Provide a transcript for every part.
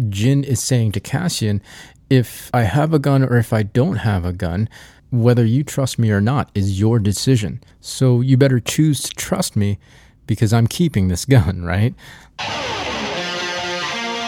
Jyn is saying to Cassian, if I have a gun or if I don't have a gun, whether you trust me or not is your decision. So you better choose to trust me because I'm keeping this gun, right?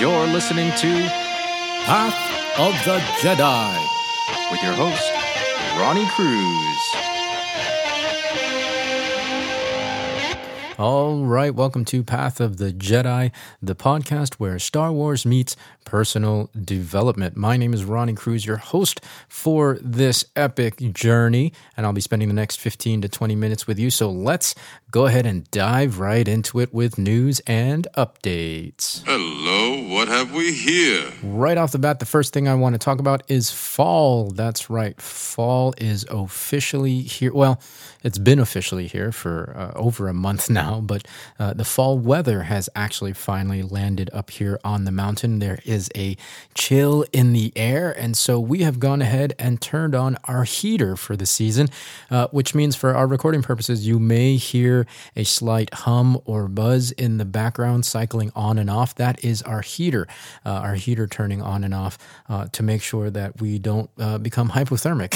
You're listening to Path of the Jedi with your host, Ronnie Cruz. All right, welcome to Path of the Jedi, the podcast where Star Wars meets personal development. My name is Ronnie Cruz, your host for this epic journey, and I'll be spending the next 15 to 20 minutes with you. So let's go ahead and dive right into it with news and updates. Hello, what have we here? Right off the bat, the first thing I want to talk about is fall. That's right, fall is officially here. Well, it's been officially here for uh, over a month now, but uh, the fall weather has actually finally landed up here on the mountain. There is a chill in the air, and so we have gone ahead and turned on our heater for the season, uh, which means for our recording purposes, you may hear a slight hum or buzz in the background cycling on and off. That is our heater, uh, our heater turning on and off uh, to make sure that we don't uh, become hypothermic,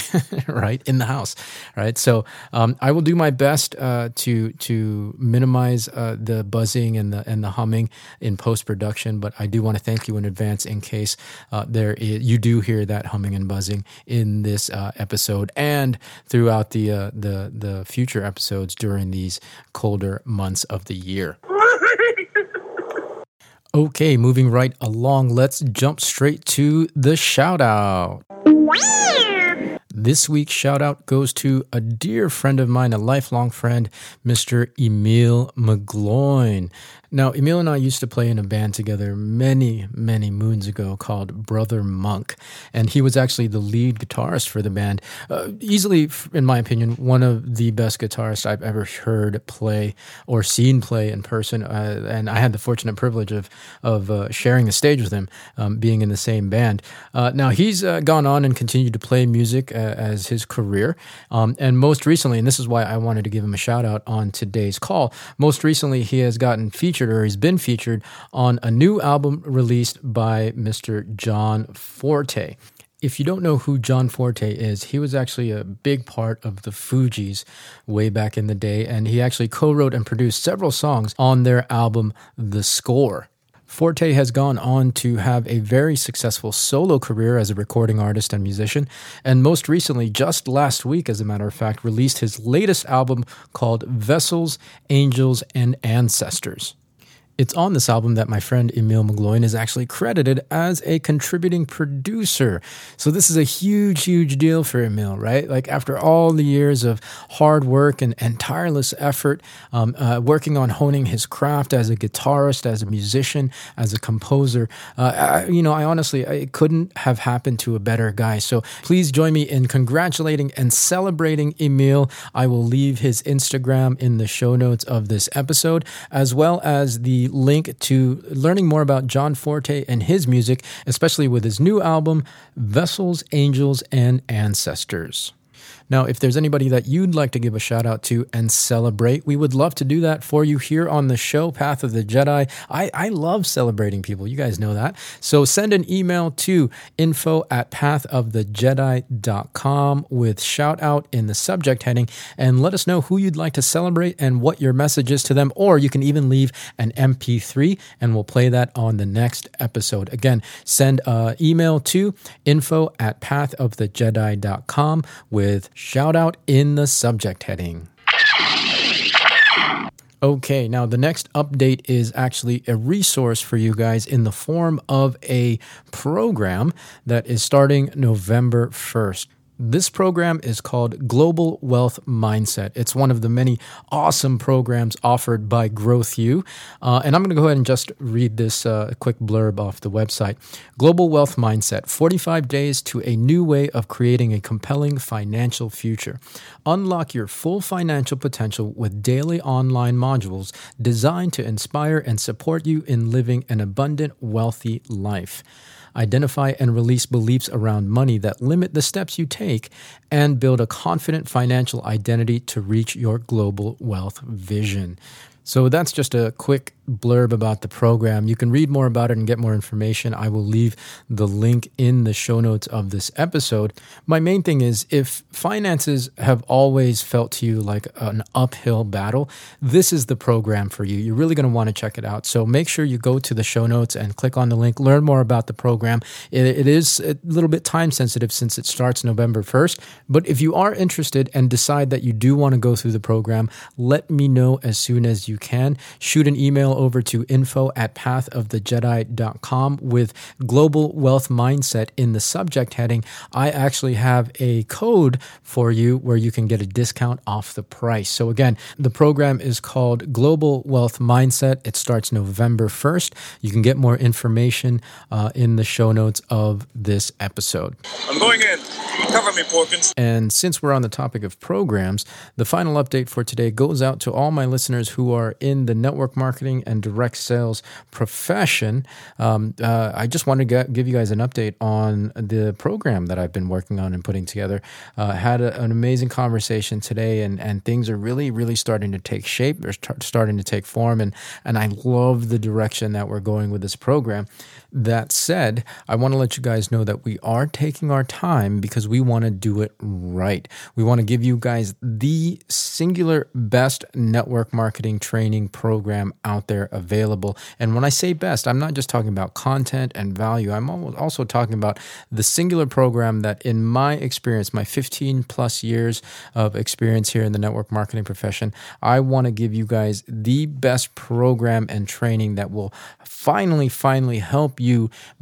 right, in the house, right? So um, I will do my best uh, to to minimize uh, the buzzing and the and the humming in post production, but I do want to thank you in advance in case there is, you do hear that humming and buzzing in this episode and throughout the the the future episodes during these colder months of the year. Okay, moving right along, let's jump straight to the shout out. This week's shout out goes to a dear friend of mine, a lifelong friend, Mr. Emil McGloin. Now, Emil and I used to play in a band together many, many moons ago called Brother Monk, and he was actually the lead guitarist for the band. Uh, easily, in my opinion, one of the best guitarists I've ever heard play or seen play in person. Uh, and I had the fortunate privilege of of uh, sharing the stage with him, um, being in the same band. Uh, now he's uh, gone on and continued to play music uh, as his career, um, and most recently, and this is why I wanted to give him a shout out on today's call. Most recently, he has gotten featured featured or he's been featured on a new album released by Mr. John Forte. If you don't know who John Forte is, he was actually a big part of the Fugees way back in the day, and he actually co wrote and produced several songs on their album The Score. Forte has gone on to have a very successful solo career as a recording artist and musician, and most recently, just last week, as a matter of fact, released his latest album called Vessels, Angels, and Ancestors. It's on this album that my friend Emil McGloin is actually credited as a contributing producer. So this is a huge, huge deal for Emil, right? Like after all the years of hard work and, and tireless effort, um, uh, working on honing his craft as a guitarist, as a musician, as a composer, uh, I, you know, I honestly, it couldn't have happened to a better guy. So please join me in congratulating and celebrating Emil. I will leave his Instagram in the show notes of this episode, as well as the link to learning more about John Forte and his music, especially with his new album, Vessels, Angels, and Ancestors. Now, if there's anybody that you'd like to give a shout out to and celebrate, we would love to do that for you here on the show, Path of the Jedi. I, I love celebrating people. You guys know that. So send an email to info at pathofthejedi.com with shout out in the subject heading and let us know who you'd like to celebrate and what your message is to them. Or you can even leave an MP3 and we'll play that on the next episode. Again, send an email to info at pathofthejedi.com with shout out in the subject heading. Okay, now the next update is actually a resource for you guys in the form of a program that is starting November 1st. This program is called Global Wealth Mindset. It's one of the many awesome programs offered by GrowthU. Uh, and I'm going to go ahead and just read this uh, quick blurb off the website. Global Wealth Mindset 45 Days to a New Way of Creating a Compelling Financial Future. Unlock your full financial potential with daily online modules designed to inspire and support you in living an abundant, wealthy life identify and release beliefs around money that limit the steps you take, and build a confident financial identity to reach your global wealth vision. So that's just a quick blurb about the program. You can read more about it and get more information. I will leave the link in the show notes of this episode. My main thing is if finances have always felt to you like an uphill battle, this is the program for you. You're really going to want to check it out. So make sure you go to the show notes and click on the link, learn more about the program. it, it is a little bit time sensitive since it starts November 1st, but if you are interested and decide that you do want to go through the program, let me know as soon as you can. Shoot an email over to info at pathofthejedi.com with global wealth mindset in the subject heading. I actually have a code for you where you can get a discount off the price. So, again, the program is called Global Wealth Mindset. It starts November 1st. You can get more information uh, in the show notes of this episode. I'm going in. Cover me, Porkins. And since we're on the topic of programs, the final update for today goes out to all my listeners who are in the network marketing and direct sales profession. Um, uh, I just want to get, give you guys an update on the program that I've been working on and putting together. Uh, had a, an amazing conversation today, and, and things are really, really starting to take shape. They're start, starting to take form, and, and I love the direction that we're going with this program. That said, I want to let you guys know that we are taking our time because we want to do it right. We want to give you guys the singular best network marketing training program out there available. And when I say best, I'm not just talking about content and value, I'm also talking about the singular program that, in my experience, my 15 plus years of experience here in the network marketing profession, I want to give you guys the best program and training that will finally, finally help you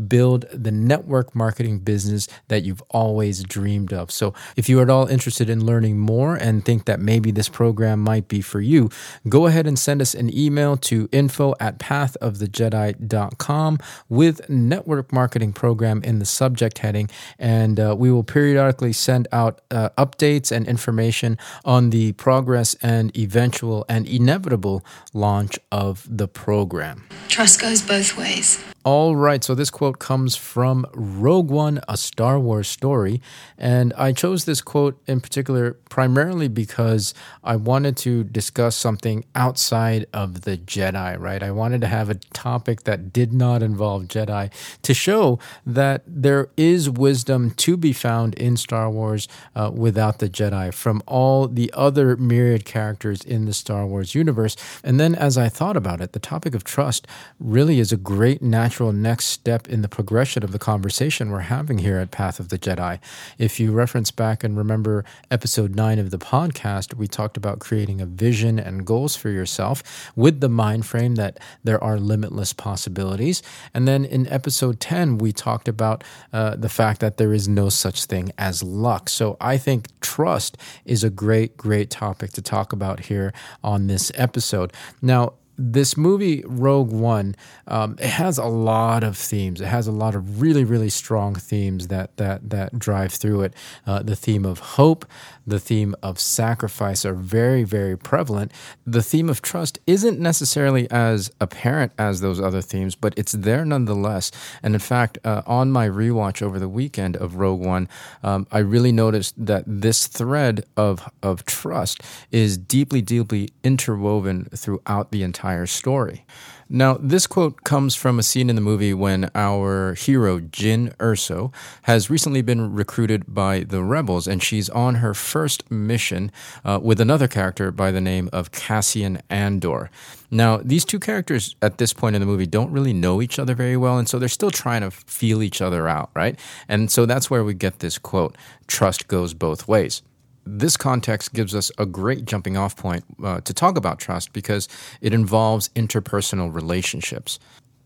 build the network marketing business that you've always dreamed of. So, if you are at all interested in learning more and think that maybe this program might be for you, go ahead and send us an email to info at pathofthejedi.com with network marketing program in the subject heading. And uh, we will periodically send out uh, updates and information on the progress and eventual and inevitable launch of the program. Trust goes both ways. All right, so this quote comes from Rogue One, a Star Wars story. And I chose this quote in particular primarily because I wanted to discuss something outside of the Jedi, right? I wanted to have a topic that did not involve Jedi to show that there is wisdom to be found in Star Wars uh, without the Jedi from all the other myriad characters in the Star Wars universe. And then as I thought about it, the topic of trust really is a great natural natural next step in the progression of the conversation we're having here at Path of the Jedi. If you reference back and remember episode nine of the podcast, we talked about creating a vision and goals for yourself with the mind frame that there are limitless possibilities. And then in episode 10, we talked about uh, the fact that there is no such thing as luck. So I think trust is a great, great topic to talk about here on this episode. Now, this movie rogue one um, it has a lot of themes. It has a lot of really really strong themes that that that drive through it. Uh, the theme of hope the theme of sacrifice are very very prevalent. The theme of trust isn't necessarily as apparent as those other themes but it's there nonetheless. And in fact uh, on my rewatch over the weekend of rogue one um, i really noticed that this thread of of trust is deeply deeply interwoven throughout the entire entire story. Now, this quote comes from a scene in the movie when our hero, Jyn Erso, has recently been recruited by the rebels, and she's on her first mission uh, with another character by the name of Cassian Andor. Now, these two characters at this point in the movie don't really know each other very well, and so they're still trying to feel each other out, right? And so that's where we get this quote trust goes both ways this context gives us a great jumping off point uh, to talk about trust because it involves interpersonal relationships.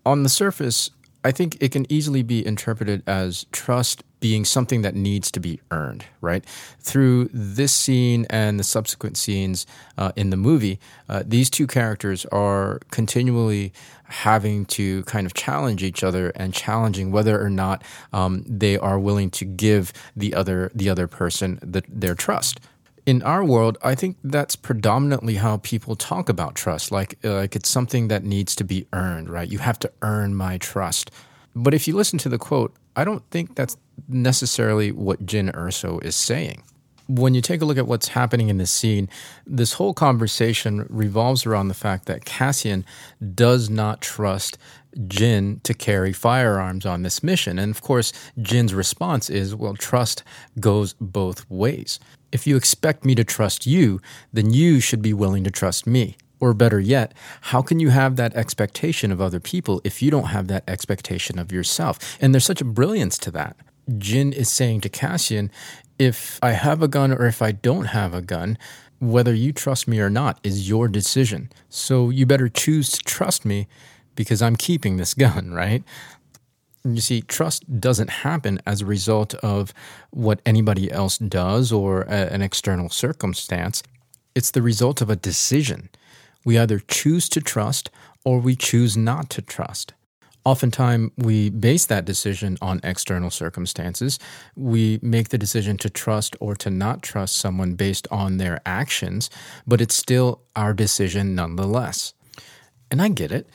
On the surface, I think it can easily be interpreted as trust being something that needs to be earned, right? Through this scene and the subsequent scenes uh, in the movie, uh, these two characters are continually having to kind of challenge each other and challenging whether or not um, they are willing to give the other the other person the, their trust, in our world, I think that's predominantly how people talk about trust. Like, like it's something that needs to be earned, right? You have to earn my trust. But if you listen to the quote, I don't think that's necessarily what Jyn Erso is saying. When you take a look at what's happening in this scene, this whole conversation revolves around the fact that Cassian does not trust Jyn to carry firearms on this mission. And of course, Jyn's response is, well, trust goes both ways. If you expect me to trust you, then you should be willing to trust me. Or better yet, how can you have that expectation of other people if you don't have that expectation of yourself? And there's such a brilliance to that. Jyn is saying to Cassian, if I have a gun or if I don't have a gun, whether you trust me or not is your decision. So you better choose to trust me because I'm keeping this gun, right? You see, trust doesn't happen as a result of what anybody else does or a, an external circumstance. It's the result of a decision. We either choose to trust or we choose not to trust. Oftentimes, we base that decision on external circumstances. We make the decision to trust or to not trust someone based on their actions, but it's still our decision nonetheless. And I get it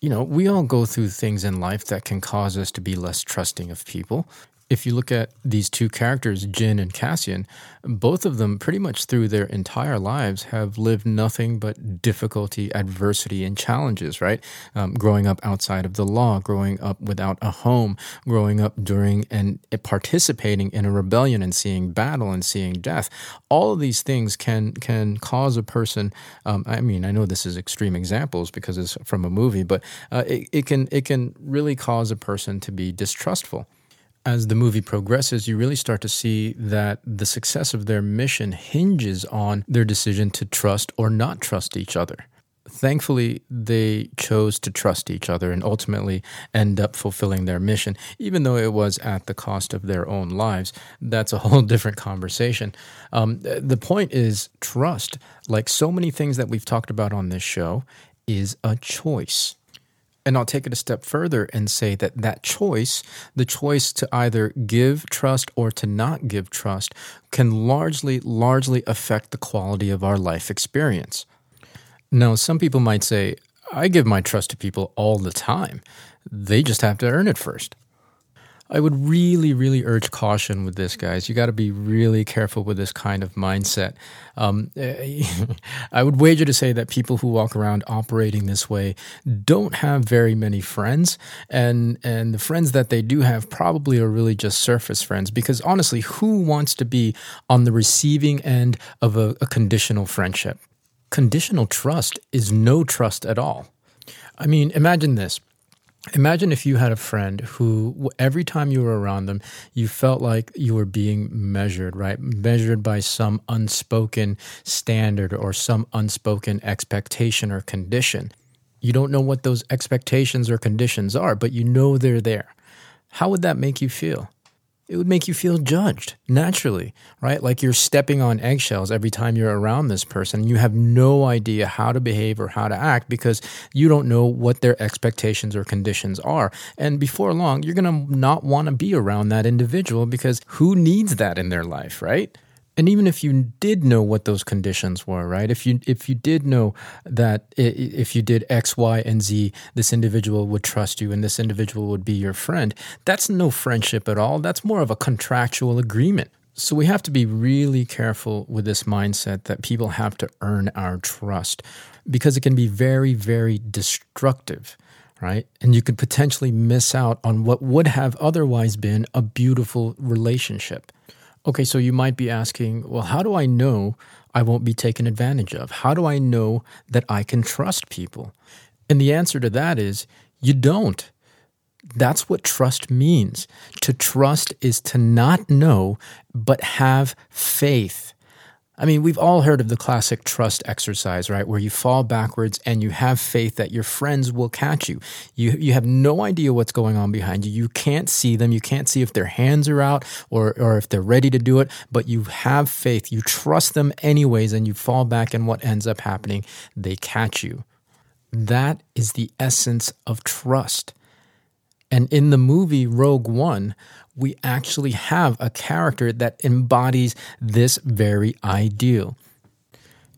you know, we all go through things in life that can cause us to be less trusting of people if you look at these two characters, Jyn and Cassian, both of them pretty much through their entire lives have lived nothing but difficulty, adversity, and challenges, right? Um, growing up outside of the law, growing up without a home, growing up during and participating in a rebellion and seeing battle and seeing death. All of these things can can cause a person. Um, I mean, I know this is extreme examples because it's from a movie, but uh, it, it can it can really cause a person to be distrustful as the movie progresses, you really start to see that the success of their mission hinges on their decision to trust or not trust each other. Thankfully, they chose to trust each other and ultimately end up fulfilling their mission, even though it was at the cost of their own lives. That's a whole different conversation. Um, the point is, trust, like so many things that we've talked about on this show, is a choice. And I'll take it a step further and say that that choice, the choice to either give trust or to not give trust, can largely, largely affect the quality of our life experience. Now, some people might say, I give my trust to people all the time. They just have to earn it first. I would really, really urge caution with this, guys. You got to be really careful with this kind of mindset. Um, I would wager to say that people who walk around operating this way don't have very many friends, and and the friends that they do have probably are really just surface friends. Because honestly, who wants to be on the receiving end of a, a conditional friendship? Conditional trust is no trust at all. I mean, imagine this Imagine if you had a friend who, every time you were around them, you felt like you were being measured, right? Measured by some unspoken standard or some unspoken expectation or condition. You don't know what those expectations or conditions are, but you know they're there. How would that make you feel? It would make you feel judged naturally, right? Like you're stepping on eggshells every time you're around this person. You have no idea how to behave or how to act because you don't know what their expectations or conditions are. And before long, you're going to not want to be around that individual because who needs that in their life, right? And even if you did know what those conditions were right if you if you did know that if you did x y and z this individual would trust you and this individual would be your friend that's no friendship at all that's more of a contractual agreement so we have to be really careful with this mindset that people have to earn our trust because it can be very very destructive right? And you could potentially miss out on what would have otherwise been a beautiful relationship. Okay, so you might be asking, well, how do I know I won't be taken advantage of? How do I know that I can trust people? And the answer to that is you don't. That's what trust means. To trust is to not know, but have faith. I mean, we've all heard of the classic trust exercise, right? Where you fall backwards and you have faith that your friends will catch you. You you have no idea what's going on behind you. You can't see them. You can't see if their hands are out or or if they're ready to do it, but you have faith. You trust them anyways and you fall back and what ends up happening? They catch you. That is the essence of trust. And in the movie Rogue One, we actually have a character that embodies this very ideal.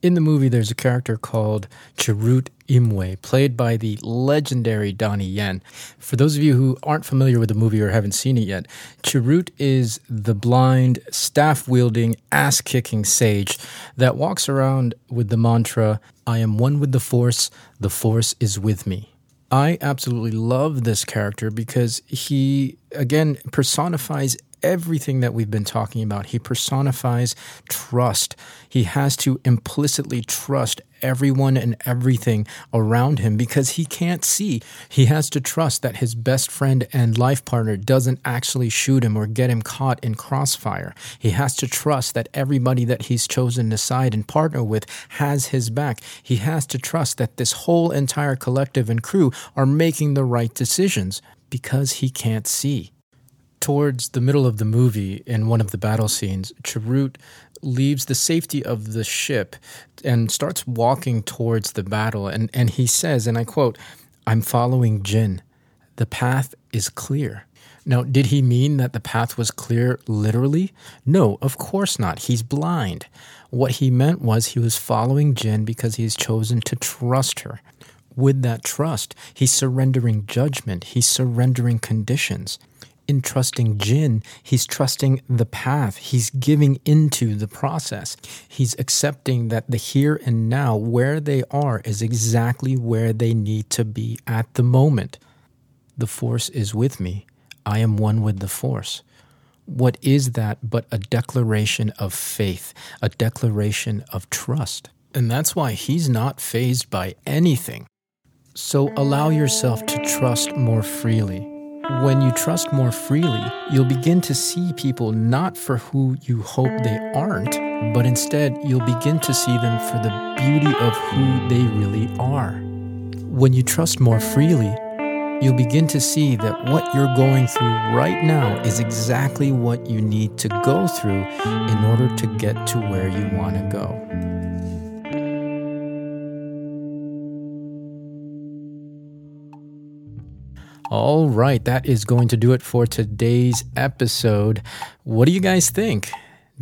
in the movie, there's a character called Chirrut Imwe, played by the legendary Donnie Yen. For those of you who aren't familiar with the movie or haven't seen it yet, Chirrut is the blind, staff wielding, ass kicking sage that walks around with the mantra, I am one with the Force, the Force is with me. I absolutely love this character because he, again, personifies everything that we've been talking about. He personifies trust. He has to implicitly trust everyone and everything around him because he can't see. He has to trust that his best friend and life partner doesn't actually shoot him or get him caught in crossfire. He has to trust that everybody that he's chosen to side and partner with has his back. He has to trust that this whole entire collective and crew are making the right decisions because he can't see towards the middle of the movie, in one of the battle scenes, Chirrut leaves the safety of the ship and starts walking towards the battle. And, and he says, and I quote, I'm following Jyn. The path is clear. Now, did he mean that the path was clear literally? No, of course not. He's blind. What he meant was he was following Jyn because he's chosen to trust her. With that trust, he's surrendering judgment, he's surrendering conditions in trusting Jyn, he's trusting the path. He's giving into the process. He's accepting that the here and now, where they are, is exactly where they need to be at the moment. The Force is with me. I am one with the Force. What is that but a declaration of faith, a declaration of trust? And that's why he's not phased by anything. So allow yourself to trust more freely when you trust more freely, you'll begin to see people not for who you hope they aren't, but instead you'll begin to see them for the beauty of who they really are. When you trust more freely, you'll begin to see that what you're going through right now is exactly what you need to go through in order to get to where you want to go. All right, that is going to do it for today's episode. What do you guys think?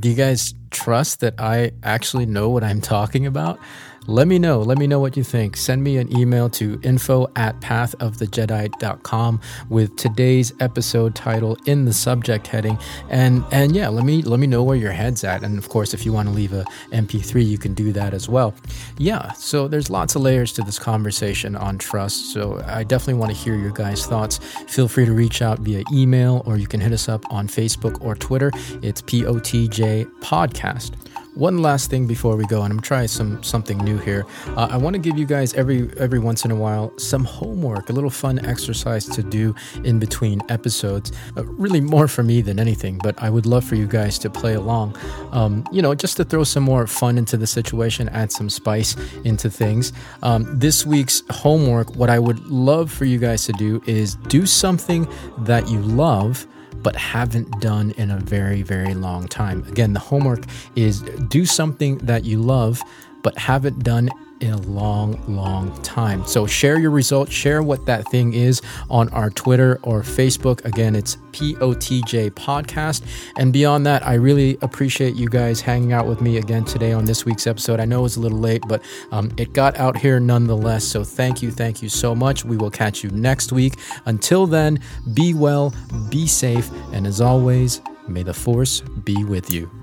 Do you guys trust that I actually know what I'm talking about? Let me know. Let me know what you think. Send me an email to info at pathofthejedi.com with today's episode title in the subject heading. And and yeah, let me let me know where your head's at. And of course, if you want to leave a MP3, you can do that as well. Yeah, so there's lots of layers to this conversation on trust. So I definitely want to hear your guys' thoughts. Feel free to reach out via email or you can hit us up on Facebook or Twitter. It's POTJ Podcast. One last thing before we go, and I'm trying some something new here. Uh, I want to give you guys every every once in a while some homework, a little fun exercise to do in between episodes. Uh, really more for me than anything, but I would love for you guys to play along. Um, you know, just to throw some more fun into the situation, add some spice into things. Um, this week's homework, what I would love for you guys to do is do something that you love but haven't done in a very, very long time. Again, the homework is do something that you love, but haven't done in a long, long time. So share your results, share what that thing is on our Twitter or Facebook. Again, it's POTJ Podcast. And beyond that, I really appreciate you guys hanging out with me again today on this week's episode. I know it was a little late, but um, it got out here nonetheless. So thank you, thank you so much. We will catch you next week. Until then, be well, be safe, and as always, may the force be with you.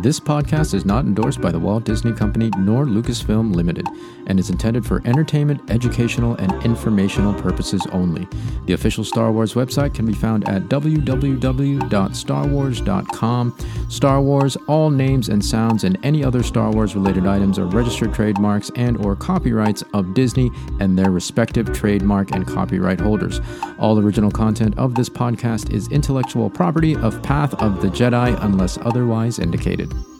This podcast is not endorsed by the Walt Disney Company nor Lucasfilm Limited and is intended for entertainment, educational, and informational purposes only. The official Star Wars website can be found at www.starwars.com. Star Wars, all names and sounds and any other Star Wars related items are registered trademarks and or copyrights of Disney and their respective trademark and copyright holders. All original content of this podcast is intellectual property of Path of the Jedi unless otherwise indicated appreciated.